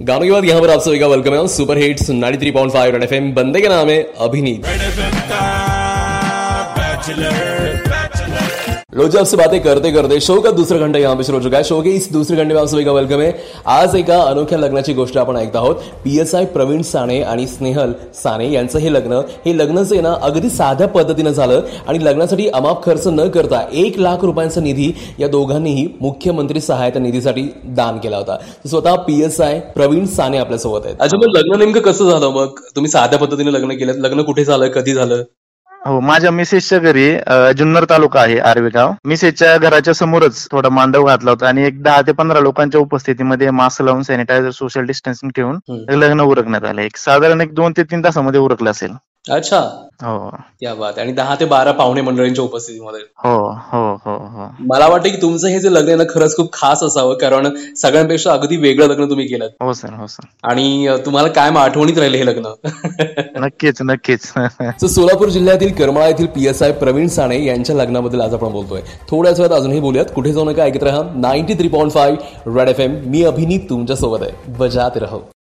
गानों के बाद यहाँ पर आप सभी का वेलकम है सुपर हिट्स 93.5 रेड एफएम बंदे का नाम है अभिनीत। रोज आपसे बातें करते करते शो का दूसरा घंटा यहाँ पे शुरू हो चुका है। शो के इस दूसरे घंटे में आप सभी का वेलकम है। आज एका अनोख्या लग्नाची गोष्ट आपण ऐकत आहोत। P S I Pravin Sane आणि स्नेहल साने यांचं हे लग्न हे लग्न जे ना अगदी साध्या पद्धतीनं झालं आणि लग्नासाठी अमाप खर्च न करता एक लाख रुपयांचा निधी या दोघांनीही मुख्यमंत्री सहायता निधीसाठी दान केला होता. स्वतः P S I Pravin Sane आपल्यासोबत आहेत. अच्छा मग लग्न नेमकं कसं झालं मग? तुम्ही साध्या पद्धतीने लग्न केलं. लग्न कुठे झालं? कधी झालं? हो माझ्या मिसेसच्या घरी अ, जुन्नर तालुका आहे आर्वेगाव मिसेसच्या घराच्या समोरच थोडा मांडव घातला होता आणि एक दहा ते पंधरा लोकांच्या उपस्थितीमध्ये मास्क लावून सॅनिटायझर सोशल डिस्टन्सिंग ठेवून हम्म. लग्न उरकण्यात आलं. एक साधारण एक दोन ते तीन तासामध्ये उरकलं असेल. अच्छा. हो. त्या बात. आणि दहा ते बारा पाहुणे मंडळींच्या उपस्थितीमध्ये. हो हो हो हो. मला वाटतं की तुमचं हे जे लग्न आहे ना खरंच खूप खास असावं कारण सगळ्यांपेक्षा अगदी वेगळं लग्न तुम्ही केलं हो सर हो सर. आणि तुम्हाला कायम आठवणीत राहिले हे लग्न. नक्कीच नक्कीच. सोलापूर जिल्ह्यातील करमाळा येथील P S I Pravin Sane यांच्या लग्नाबद्दल आज आपण बोलतोय. थोड्याच वेळात अजूनही बोलूयात. कुठे जाऊ नका ऐकत राहा. Ninety three point five red F M मी अभिनीत तुमच्यासोबत आहे. बजात रहो.